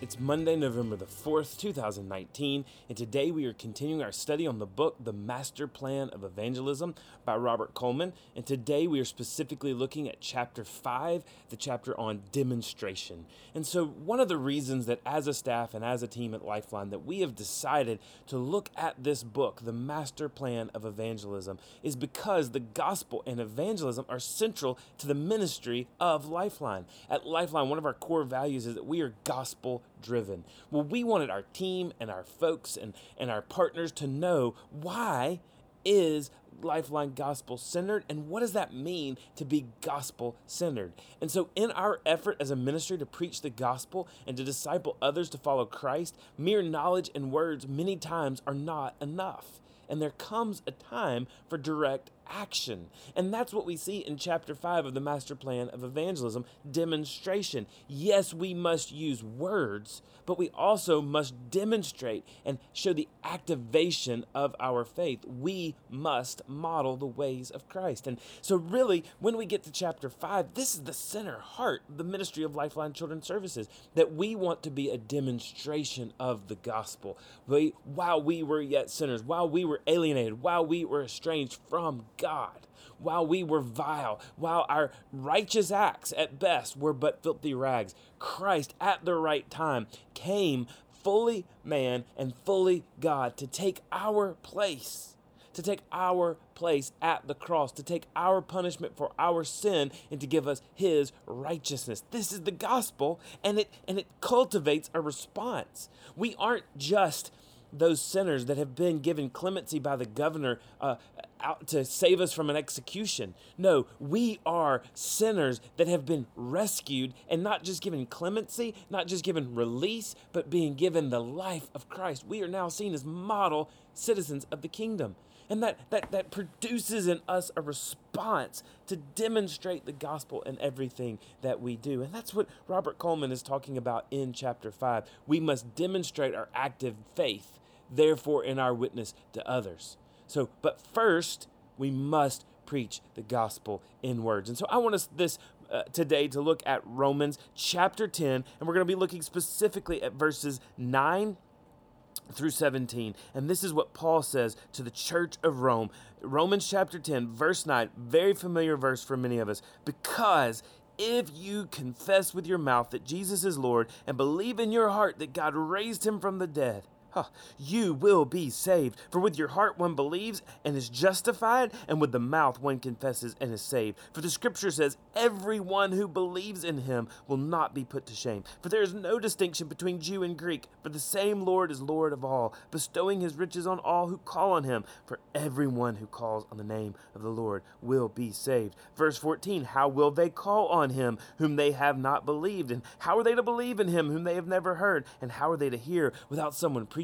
It's Monday, November the 4th, 2019, and today we are continuing our study on the book The Master Plan of Evangelism by Robert Coleman. And today we are specifically looking at chapter 5, the chapter on demonstration. And so one of the reasons that as a staff and as a team at Lifeline that we have decided to look at this book, The Master Plan of Evangelism, is because the gospel and evangelism are central to the ministry of Lifeline. At Lifeline, one of our core values is that we are gospel driven. Well, we wanted our team and our folks and, and our partners to know why is Lifeline gospel centered and what does that mean to be gospel centered? And so, in our effort as a ministry to preach the gospel and to disciple others to follow Christ, mere knowledge and words many times are not enough. And there comes a time for direct action. And that's what we see in chapter 5 of the master plan of evangelism demonstration. Yes, we must use words, but we also must demonstrate and show the activation of our faith. We must model the ways of Christ. And so, really, when we get to chapter 5, this is the center heart the ministry of Lifeline Children's Services that we want to be a demonstration of the gospel. We, while we were yet sinners, while we were alienated, while we were estranged from God, while we were vile, while our righteous acts at best were but filthy rags, Christ at the right time came fully man and fully God to take our place to take our place at the cross, to take our punishment for our sin and to give us his righteousness. This is the gospel and it and it cultivates a response. We aren't just those sinners that have been given clemency by the governor uh, out to save us from an execution. No, we are sinners that have been rescued and not just given clemency, not just given release, but being given the life of Christ. We are now seen as model citizens of the kingdom. And that, that, that produces in us a response to demonstrate the gospel in everything that we do. And that's what Robert Coleman is talking about in chapter 5. We must demonstrate our active faith, therefore, in our witness to others. So, but first, we must preach the gospel in words. And so I want us this uh, today to look at Romans chapter 10, and we're going to be looking specifically at verses 9 through 17. And this is what Paul says to the church of Rome. Romans chapter 10, verse 9, very familiar verse for many of us. Because if you confess with your mouth that Jesus is Lord and believe in your heart that God raised him from the dead, huh, you will be saved. For with your heart one believes and is justified, and with the mouth one confesses and is saved. For the scripture says, Everyone who believes in him will not be put to shame. For there is no distinction between Jew and Greek, for the same Lord is Lord of all, bestowing his riches on all who call on him. For everyone who calls on the name of the Lord will be saved. Verse 14 How will they call on him whom they have not believed? And how are they to believe in him whom they have never heard? And how are they to hear without someone preaching?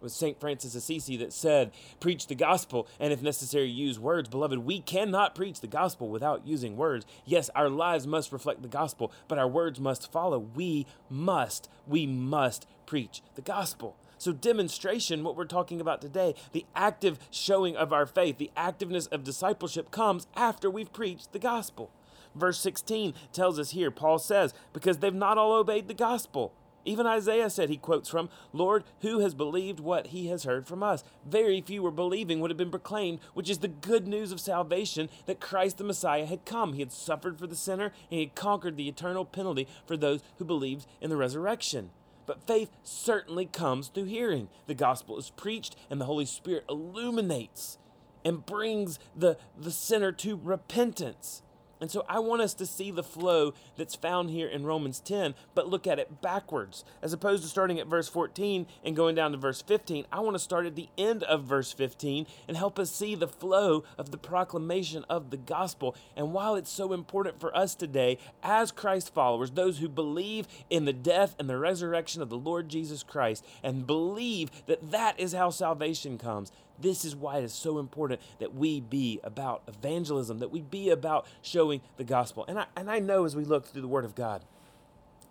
was St. Francis Assisi that said, Preach the gospel, and if necessary, use words. Beloved, we cannot preach the gospel without using words. Yes, our lives must reflect the gospel, but our words must follow. We must, we must preach the gospel. So, demonstration, what we're talking about today, the active showing of our faith, the activeness of discipleship comes after we've preached the gospel. Verse 16 tells us here, Paul says, because they've not all obeyed the gospel. Even Isaiah said, he quotes from, Lord, who has believed what he has heard from us? Very few were believing what had been proclaimed, which is the good news of salvation that Christ the Messiah had come. He had suffered for the sinner, and he had conquered the eternal penalty for those who believed in the resurrection. But faith certainly comes through hearing. The gospel is preached, and the Holy Spirit illuminates and brings the, the sinner to repentance. And so I want us to see the flow that's found here in Romans 10, but look at it backwards. As opposed to starting at verse 14 and going down to verse 15, I want to start at the end of verse 15 and help us see the flow of the proclamation of the gospel. And while it's so important for us today, as Christ followers, those who believe in the death and the resurrection of the Lord Jesus Christ and believe that that is how salvation comes, this is why it is so important that we be about evangelism, that we be about showing the gospel. And I, and I know as we look through the Word of God,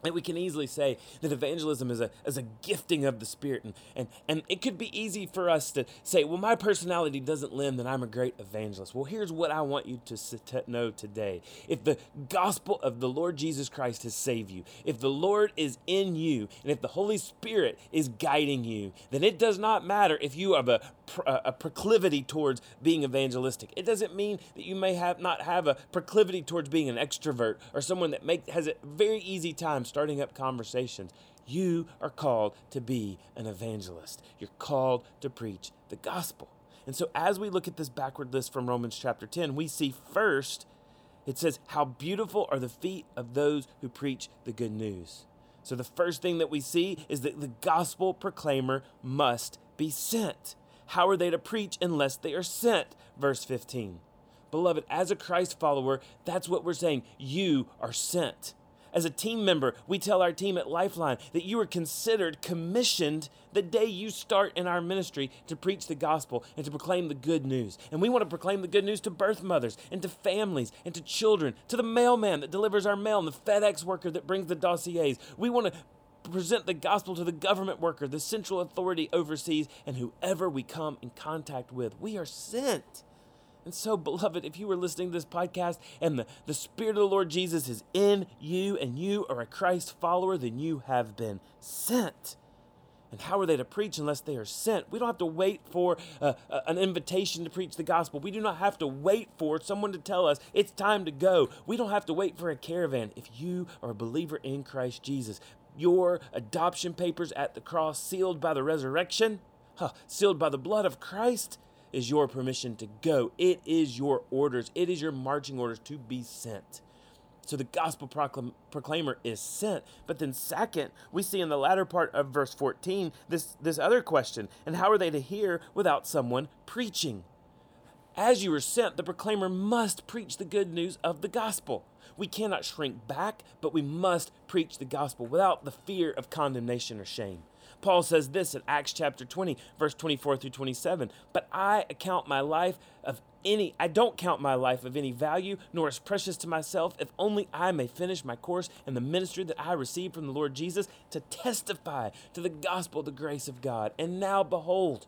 and we can easily say that evangelism is a, is a gifting of the Spirit. And, and, and it could be easy for us to say, well, my personality doesn't lend that I'm a great evangelist. Well, here's what I want you to know today. If the gospel of the Lord Jesus Christ has saved you, if the Lord is in you, and if the Holy Spirit is guiding you, then it does not matter if you have a, Uh, a proclivity towards being evangelistic. It doesn't mean that you may have not have a proclivity towards being an extrovert or someone that make, has a very easy time starting up conversations. You are called to be an evangelist. You're called to preach the gospel. And so, as we look at this backward list from Romans chapter 10, we see first, it says, How beautiful are the feet of those who preach the good news. So, the first thing that we see is that the gospel proclaimer must be sent. How are they to preach unless they are sent? Verse 15. Beloved, as a Christ follower, that's what we're saying. You are sent. As a team member, we tell our team at Lifeline that you are considered commissioned the day you start in our ministry to preach the gospel and to proclaim the good news. And we want to proclaim the good news to birth mothers and to families and to children, to the mailman that delivers our mail and the FedEx worker that brings the dossiers. We want to present the gospel to the government worker, the central authority overseas, and whoever we come in contact with. We are sent. And so, beloved, if you are listening to this podcast and the, the Spirit of the Lord Jesus is in you and you are a Christ follower, then you have been sent. And how are they to preach unless they are sent? We don't have to wait for uh, uh, an invitation to preach the gospel. We do not have to wait for someone to tell us it's time to go. We don't have to wait for a caravan. If you are a believer in Christ Jesus, your adoption papers at the cross, sealed by the resurrection, huh, sealed by the blood of Christ, is your permission to go. It is your orders. It is your marching orders to be sent. So the gospel proclam- proclaimer is sent. But then, second, we see in the latter part of verse 14 this, this other question and how are they to hear without someone preaching? As you are sent, the proclaimer must preach the good news of the gospel. We cannot shrink back, but we must preach the gospel without the fear of condemnation or shame. Paul says this in Acts chapter 20, verse 24 through 27. But I account my life of any I don't count my life of any value, nor as precious to myself, if only I may finish my course and the ministry that I received from the Lord Jesus to testify to the gospel the grace of God. And now behold,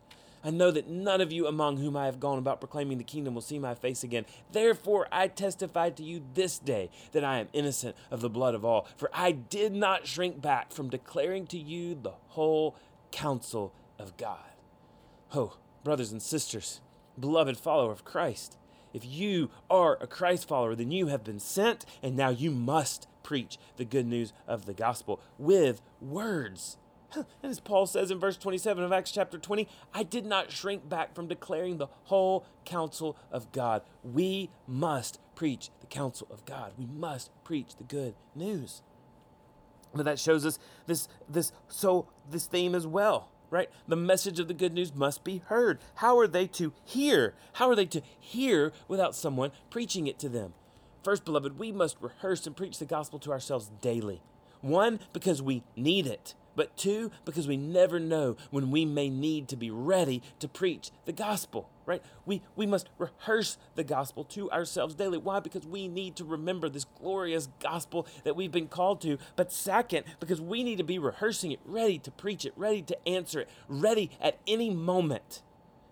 I know that none of you among whom I have gone about proclaiming the kingdom will see my face again. Therefore, I testify to you this day that I am innocent of the blood of all. For I did not shrink back from declaring to you the whole counsel of God. Oh, brothers and sisters, beloved follower of Christ, if you are a Christ follower, then you have been sent, and now you must preach the good news of the gospel with words and as Paul says in verse 27 of Acts chapter 20, I did not shrink back from declaring the whole counsel of God. We must preach the counsel of God. We must preach the good news. But that shows us this this so this theme as well, right? The message of the good news must be heard. How are they to hear? How are they to hear without someone preaching it to them? First, beloved, we must rehearse and preach the gospel to ourselves daily. One, because we need it but two, because we never know when we may need to be ready to preach the gospel, right? We, we must rehearse the gospel to ourselves daily. Why? Because we need to remember this glorious gospel that we've been called to. But second, because we need to be rehearsing it, ready to preach it, ready to answer it, ready at any moment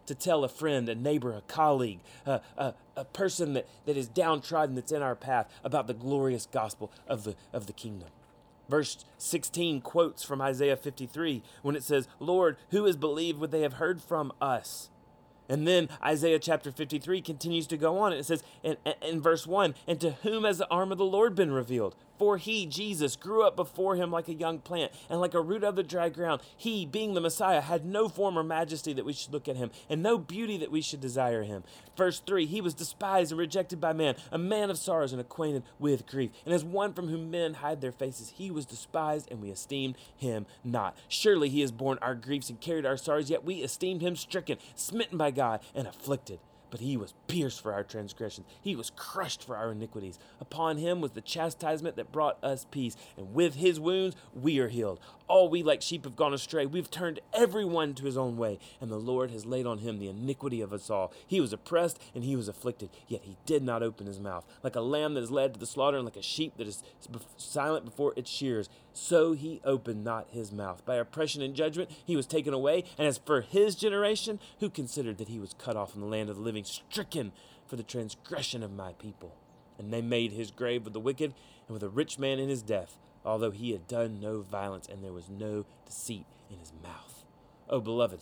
to tell a friend, a neighbor, a colleague, a, a, a, person that, that is downtrodden that's in our path about the glorious gospel of the, of the kingdom. Verse 16 quotes from Isaiah 53 when it says, Lord, who has believed what they have heard from us? And then Isaiah chapter 53 continues to go on. It says in, in verse 1 And to whom has the arm of the Lord been revealed? For he, Jesus, grew up before him like a young plant, and like a root of the dry ground. He, being the Messiah, had no form or majesty that we should look at him, and no beauty that we should desire him. Verse 3 He was despised and rejected by man, a man of sorrows and acquainted with grief. And as one from whom men hide their faces, he was despised, and we esteemed him not. Surely he has borne our griefs and carried our sorrows, yet we esteemed him stricken, smitten by God, and afflicted. But he was pierced for our transgressions, he was crushed for our iniquities. Upon him was the chastisement that brought us peace, and with his wounds we are healed. All we like sheep have gone astray. We've turned everyone to his own way, and the Lord has laid on him the iniquity of us all. He was oppressed and he was afflicted, yet he did not open his mouth. Like a lamb that is led to the slaughter, and like a sheep that is silent before its shears, so he opened not his mouth. By oppression and judgment he was taken away. And as for his generation, who considered that he was cut off from the land of the living, stricken for the transgression of my people? And they made his grave with the wicked and with a rich man in his death although he had done no violence and there was no deceit in his mouth. Oh, beloved,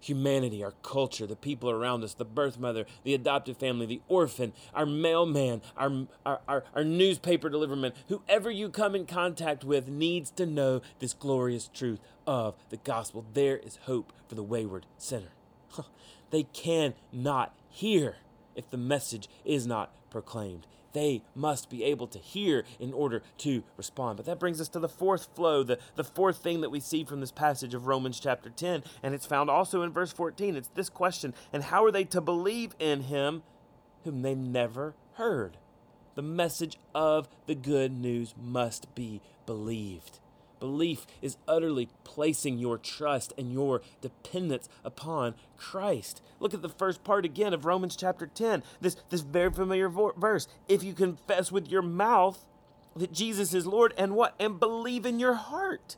humanity, our culture, the people around us, the birth mother, the adoptive family, the orphan, our mailman, our, our, our, our, newspaper deliverman, whoever you come in contact with needs to know this glorious truth of the gospel. There is hope for the wayward sinner. They cannot hear if the message is not proclaimed they must be able to hear in order to respond. But that brings us to the fourth flow, the, the fourth thing that we see from this passage of Romans chapter 10, and it's found also in verse 14. It's this question And how are they to believe in him whom they never heard? The message of the good news must be believed. Belief is utterly placing your trust and your dependence upon Christ. Look at the first part again of Romans chapter 10, this, this very familiar vo- verse. If you confess with your mouth that Jesus is Lord and what? And believe in your heart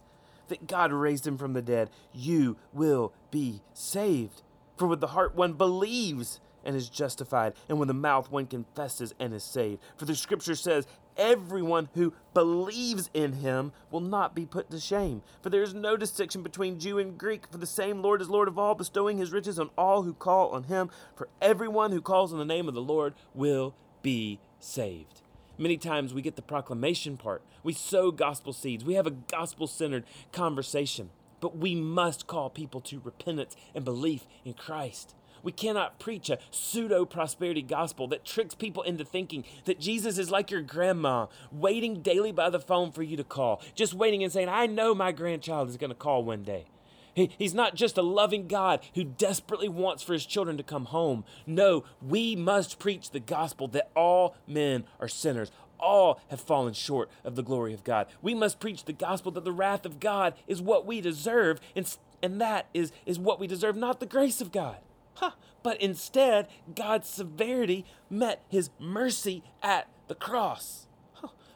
that God raised him from the dead, you will be saved. For with the heart one believes and is justified, and with the mouth one confesses and is saved. For the scripture says, Everyone who believes in him will not be put to shame. For there is no distinction between Jew and Greek, for the same Lord is Lord of all, bestowing his riches on all who call on him. For everyone who calls on the name of the Lord will be saved. Many times we get the proclamation part. We sow gospel seeds. We have a gospel centered conversation. But we must call people to repentance and belief in Christ. We cannot preach a pseudo prosperity gospel that tricks people into thinking that Jesus is like your grandma, waiting daily by the phone for you to call, just waiting and saying, I know my grandchild is going to call one day. He, he's not just a loving God who desperately wants for his children to come home. No, we must preach the gospel that all men are sinners. All have fallen short of the glory of God. We must preach the gospel that the wrath of God is what we deserve, and, and that is, is what we deserve, not the grace of God. Huh. But instead, God's severity met his mercy at the cross.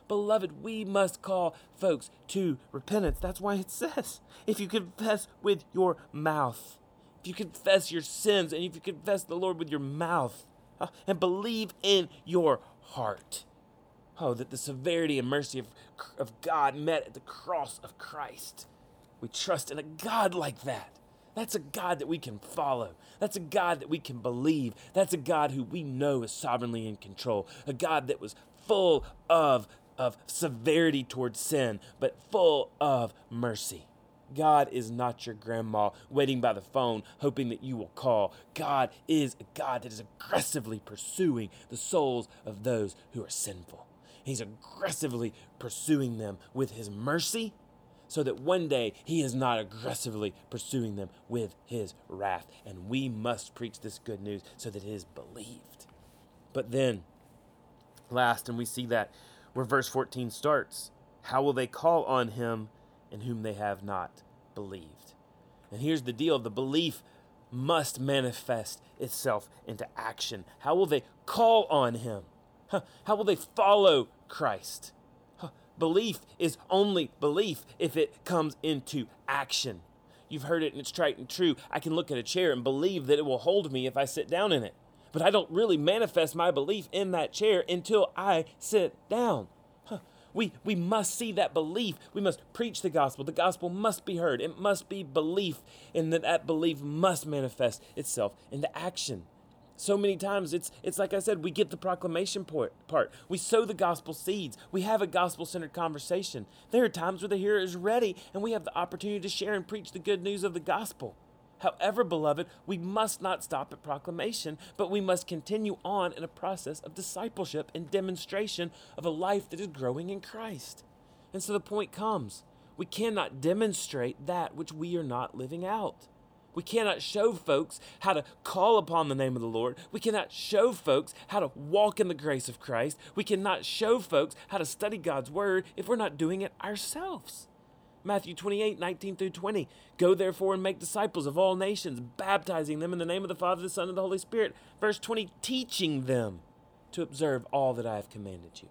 Beloved, we must call folks to repentance. That's why it says, if you confess with your mouth, if you confess your sins, and if you confess the Lord with your mouth, and believe in your heart, oh, that the severity and mercy of, of God met at the cross of Christ. We trust in a God like that. That's a God that we can follow. That's a God that we can believe. That's a God who we know is sovereignly in control. A God that was full of, of severity towards sin, but full of mercy. God is not your grandma waiting by the phone hoping that you will call. God is a God that is aggressively pursuing the souls of those who are sinful. He's aggressively pursuing them with his mercy so that one day he is not aggressively pursuing them with his wrath. And we must preach this good news so that it is believed. But then, last, and we see that where verse 14 starts how will they call on him in whom they have not believed? And here's the deal the belief must manifest itself into action. How will they call on him? How will they follow Christ? Belief is only belief if it comes into action. You've heard it and it's trite and true. I can look at a chair and believe that it will hold me if I sit down in it. But I don't really manifest my belief in that chair until I sit down. Huh. We, we must see that belief. We must preach the gospel. The gospel must be heard. It must be belief, and that that belief must manifest itself into action. So many times it's it's like I said, we get the proclamation part. We sow the gospel seeds. We have a gospel-centered conversation. There are times where the hearer is ready and we have the opportunity to share and preach the good news of the gospel. However, beloved, we must not stop at proclamation, but we must continue on in a process of discipleship and demonstration of a life that is growing in Christ. And so the point comes we cannot demonstrate that which we are not living out. We cannot show folks how to call upon the name of the Lord. We cannot show folks how to walk in the grace of Christ. We cannot show folks how to study God's word if we're not doing it ourselves. Matthew 28, 19 through 20. Go therefore and make disciples of all nations, baptizing them in the name of the Father, the Son, and the Holy Spirit. Verse 20, teaching them to observe all that I have commanded you.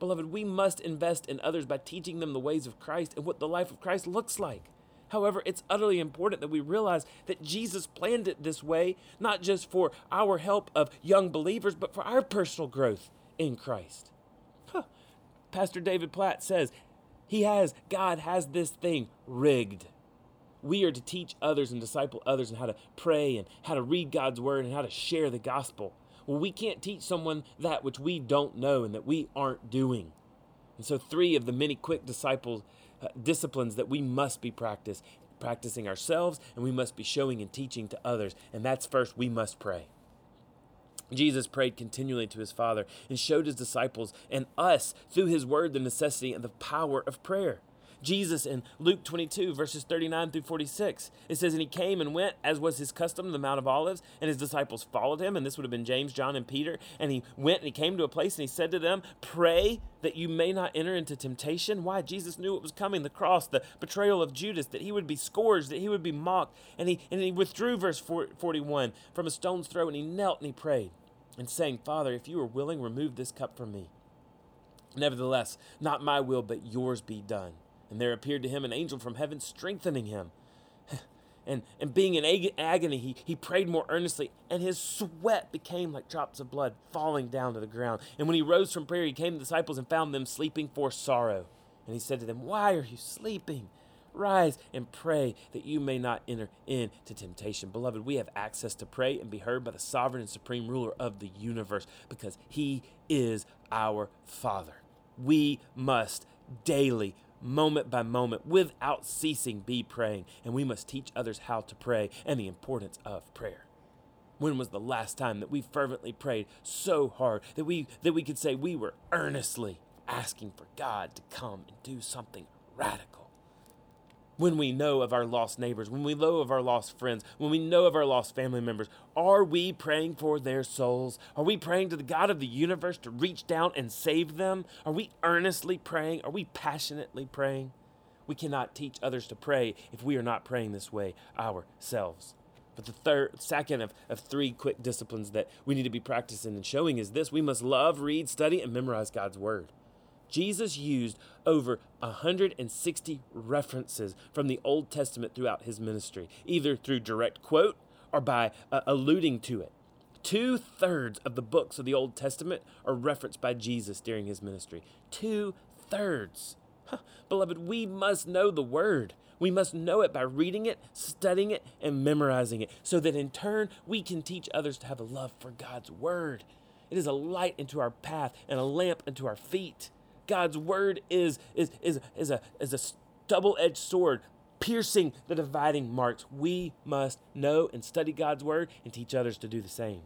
Beloved, we must invest in others by teaching them the ways of Christ and what the life of Christ looks like. However, it's utterly important that we realize that Jesus planned it this way, not just for our help of young believers, but for our personal growth in Christ. Huh. Pastor David Platt says, He has, God has this thing rigged. We are to teach others and disciple others and how to pray and how to read God's word and how to share the gospel. Well, we can't teach someone that which we don't know and that we aren't doing. And so, three of the many quick disciples uh, disciplines that we must be practice, practicing ourselves and we must be showing and teaching to others. And that's first, we must pray. Jesus prayed continually to his Father and showed his disciples and us through his word the necessity and the power of prayer. Jesus in Luke 22, verses 39 through 46. It says, And he came and went, as was his custom, to the Mount of Olives, and his disciples followed him. And this would have been James, John, and Peter. And he went and he came to a place and he said to them, Pray that you may not enter into temptation. Why? Jesus knew it was coming the cross, the betrayal of Judas, that he would be scourged, that he would be mocked. And he, and he withdrew, verse 41, from a stone's throw, and he knelt and he prayed, and saying, Father, if you are willing, remove this cup from me. Nevertheless, not my will, but yours be done. And there appeared to him an angel from heaven, strengthening him. and, and being in ag- agony, he, he prayed more earnestly, and his sweat became like drops of blood falling down to the ground. And when he rose from prayer, he came to the disciples and found them sleeping for sorrow. And he said to them, Why are you sleeping? Rise and pray that you may not enter into temptation. Beloved, we have access to pray and be heard by the sovereign and supreme ruler of the universe because he is our Father. We must daily moment by moment, without ceasing, be praying. And we must teach others how to pray and the importance of prayer. When was the last time that we fervently prayed so hard that we that we could say we were earnestly asking for God to come and do something radical? When we know of our lost neighbors, when we know of our lost friends, when we know of our lost family members? Are we praying for their souls? Are we praying to the God of the universe to reach down and save them? Are we earnestly praying? Are we passionately praying? We cannot teach others to pray if we are not praying this way ourselves. But the third, second of, of three quick disciplines that we need to be practicing and showing is this we must love, read, study, and memorize God's Word. Jesus used over 160 references from the Old Testament throughout his ministry, either through direct quote or by uh, alluding to it. Two thirds of the books of the Old Testament are referenced by Jesus during his ministry. Two thirds. Huh. Beloved, we must know the Word. We must know it by reading it, studying it, and memorizing it, so that in turn we can teach others to have a love for God's Word. It is a light into our path and a lamp into our feet. God's word is, is, is, is a, is a double edged sword piercing the dividing marks. We must know and study God's word and teach others to do the same.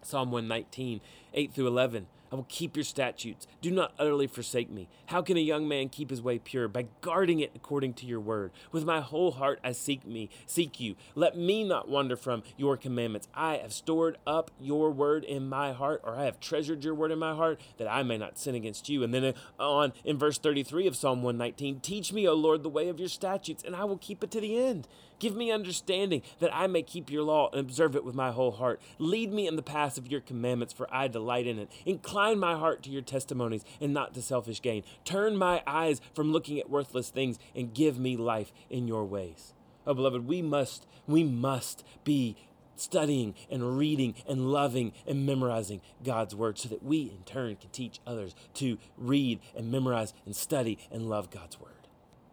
Psalm 119, 8 through 11. I will keep your statutes. Do not utterly forsake me. How can a young man keep his way pure? By guarding it according to your word. With my whole heart I seek me, seek you. Let me not wander from your commandments. I have stored up your word in my heart, or I have treasured your word in my heart, that I may not sin against you. And then uh, on in verse 33 of Psalm 119, teach me, O Lord, the way of your statutes, and I will keep it to the end. Give me understanding that I may keep your law and observe it with my whole heart. Lead me in the paths of your commandments, for I delight in it. Incline my heart to your testimonies and not to selfish gain. Turn my eyes from looking at worthless things and give me life in your ways. Oh, beloved, we must, we must be studying and reading and loving and memorizing God's word so that we in turn can teach others to read and memorize and study and love God's word.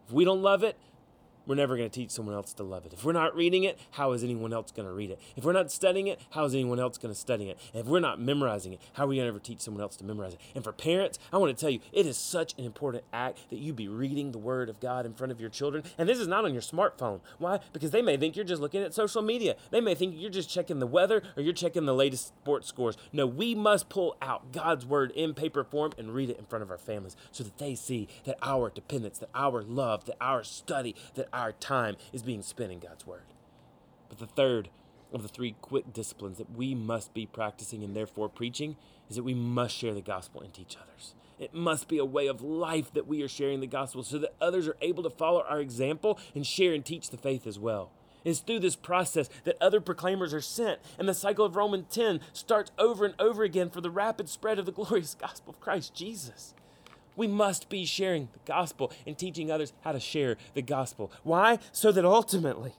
If we don't love it, we're never going to teach someone else to love it. If we're not reading it, how is anyone else going to read it? If we're not studying it, how is anyone else going to study it? And if we're not memorizing it, how are we going to ever teach someone else to memorize it? And for parents, I want to tell you, it is such an important act that you be reading the Word of God in front of your children. And this is not on your smartphone. Why? Because they may think you're just looking at social media. They may think you're just checking the weather or you're checking the latest sports scores. No, we must pull out God's Word in paper form and read it in front of our families so that they see that our dependence, that our love, that our study, that our time is being spent in God's Word. But the third of the three quick disciplines that we must be practicing and therefore preaching is that we must share the gospel and teach others. It must be a way of life that we are sharing the gospel so that others are able to follow our example and share and teach the faith as well. It's through this process that other proclaimers are sent, and the cycle of Romans 10 starts over and over again for the rapid spread of the glorious gospel of Christ Jesus. We must be sharing the gospel and teaching others how to share the gospel. Why? So that ultimately,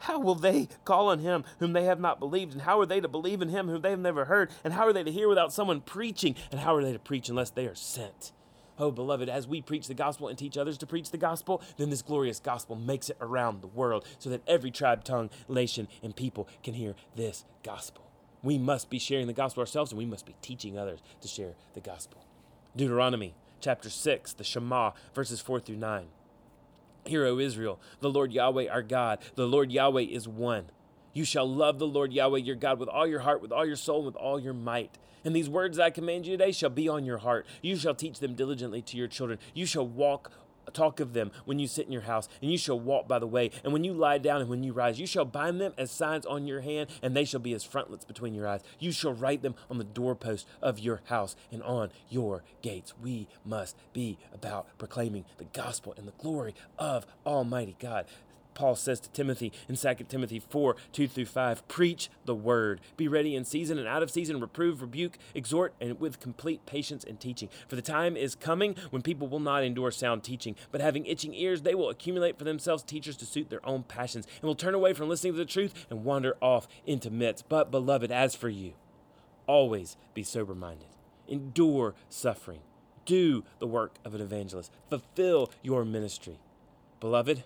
how will they call on him whom they have not believed? And how are they to believe in him whom they have never heard? And how are they to hear without someone preaching? And how are they to preach unless they are sent? Oh, beloved, as we preach the gospel and teach others to preach the gospel, then this glorious gospel makes it around the world so that every tribe, tongue, nation, and people can hear this gospel. We must be sharing the gospel ourselves and we must be teaching others to share the gospel. Deuteronomy chapter 6, the Shema, verses 4 through 9. Hear, O Israel, the Lord Yahweh our God, the Lord Yahweh is one. You shall love the Lord Yahweh your God with all your heart, with all your soul, with all your might. And these words I command you today shall be on your heart. You shall teach them diligently to your children. You shall walk talk of them when you sit in your house, and you shall walk by the way, and when you lie down and when you rise, you shall bind them as signs on your hand, and they shall be as frontlets between your eyes. You shall write them on the doorpost of your house and on your gates. We must be about proclaiming the gospel and the glory of Almighty God. Paul says to Timothy in 2 Timothy 4 2 through 5 Preach the word. Be ready in season and out of season, reprove, rebuke, exhort, and with complete patience and teaching. For the time is coming when people will not endure sound teaching, but having itching ears, they will accumulate for themselves teachers to suit their own passions, and will turn away from listening to the truth and wander off into myths. But, beloved, as for you, always be sober minded, endure suffering, do the work of an evangelist, fulfill your ministry. Beloved,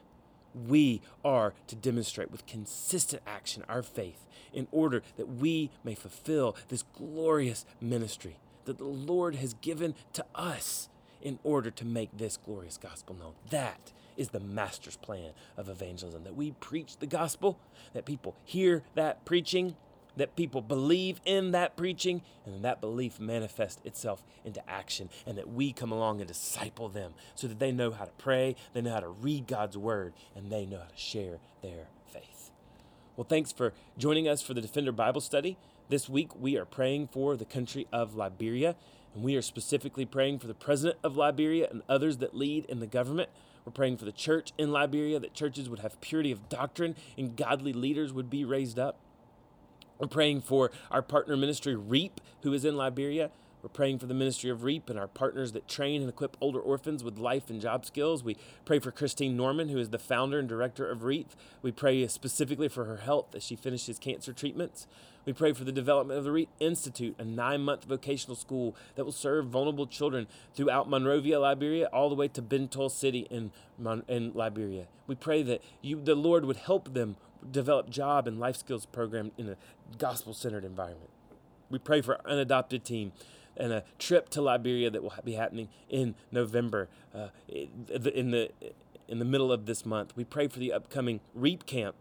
we are to demonstrate with consistent action our faith in order that we may fulfill this glorious ministry that the Lord has given to us in order to make this glorious gospel known. That is the master's plan of evangelism that we preach the gospel, that people hear that preaching, that people believe in that preaching and that belief manifests itself into action and that we come along and disciple them so that they know how to pray, they know how to read God's word, and they know how to share their faith. Well, thanks for joining us for the Defender Bible study. This week we are praying for the country of Liberia, and we are specifically praying for the president of Liberia and others that lead in the government. We're praying for the church in Liberia, that churches would have purity of doctrine and godly leaders would be raised up. We're praying for our partner ministry, REAP, who is in Liberia. We're praying for the ministry of REAP and our partners that train and equip older orphans with life and job skills. We pray for Christine Norman, who is the founder and director of REAP. We pray specifically for her health as she finishes cancer treatments. We pray for the development of the REAP Institute, a nine month vocational school that will serve vulnerable children throughout Monrovia, Liberia, all the way to Bentol City in, Mon- in Liberia. We pray that you, the Lord would help them develop job and life skills program in a gospel centered environment. We pray for unadopted team and a trip to Liberia that will be happening in November, uh, in the in the middle of this month. We pray for the upcoming REAP camp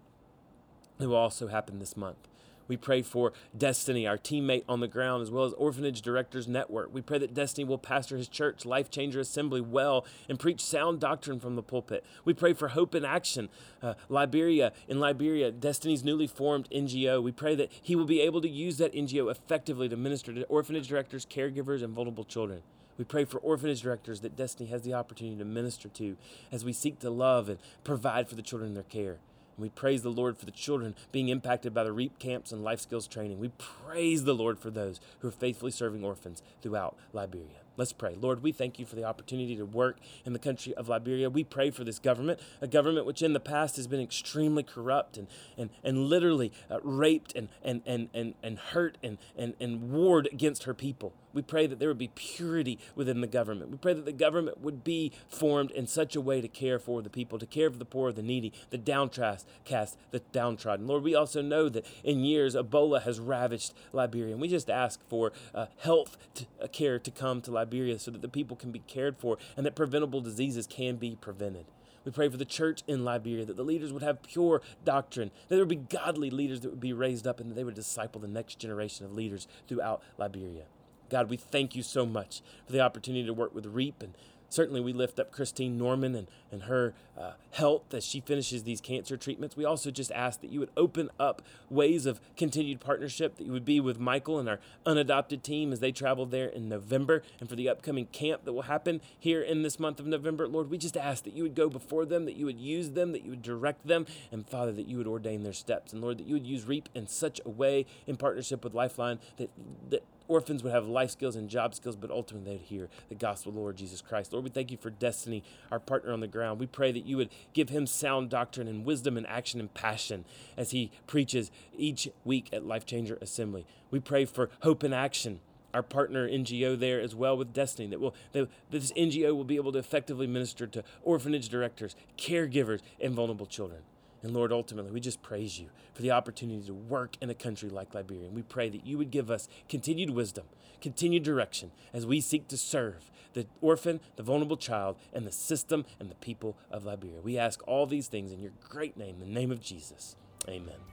that will also happen this month. We pray for Destiny, our teammate on the ground, as well as Orphanage Directors Network. We pray that Destiny will pastor his church, Life Changer Assembly, well and preach sound doctrine from the pulpit. We pray for Hope in Action, uh, Liberia. In Liberia, Destiny's newly formed NGO. We pray that he will be able to use that NGO effectively to minister to orphanage directors, caregivers, and vulnerable children. We pray for orphanage directors that Destiny has the opportunity to minister to as we seek to love and provide for the children in their care. We praise the Lord for the children being impacted by the REAP camps and life skills training. We praise the Lord for those who are faithfully serving orphans throughout Liberia. Let's pray. Lord, we thank you for the opportunity to work in the country of Liberia. We pray for this government, a government which in the past has been extremely corrupt and, and, and literally uh, raped and, and, and, and, and hurt and, and, and warred against her people. We pray that there would be purity within the government. We pray that the government would be formed in such a way to care for the people, to care for the poor, the needy, the downcast, cast, the downtrodden. Lord, we also know that in years Ebola has ravaged Liberia, and we just ask for uh, health to, uh, care to come to Liberia so that the people can be cared for and that preventable diseases can be prevented. We pray for the church in Liberia, that the leaders would have pure doctrine, that there would be godly leaders that would be raised up, and that they would disciple the next generation of leaders throughout Liberia. God, we thank you so much for the opportunity to work with REAP and certainly we lift up Christine Norman and, and her uh, health as she finishes these cancer treatments. We also just ask that you would open up ways of continued partnership, that you would be with Michael and our unadopted team as they travel there in November and for the upcoming camp that will happen here in this month of November. Lord, we just ask that you would go before them, that you would use them, that you would direct them, and Father, that you would ordain their steps. And Lord, that you would use REAP in such a way in partnership with Lifeline that, that orphans would have life skills and job skills, but ultimately they'd hear the gospel Lord Jesus Christ. Lord, we thank you for Destiny, our partner on the ground. We pray that you would give him sound doctrine and wisdom and action and passion as he preaches each week at Life Changer Assembly. We pray for Hope in Action our partner NGO there as well with Destiny that will that this NGO will be able to effectively minister to orphanage directors, caregivers, and vulnerable children. And Lord, ultimately, we just praise you for the opportunity to work in a country like Liberia. And we pray that you would give us continued wisdom, continued direction as we seek to serve the orphan, the vulnerable child, and the system and the people of Liberia. We ask all these things in your great name, the name of Jesus. Amen.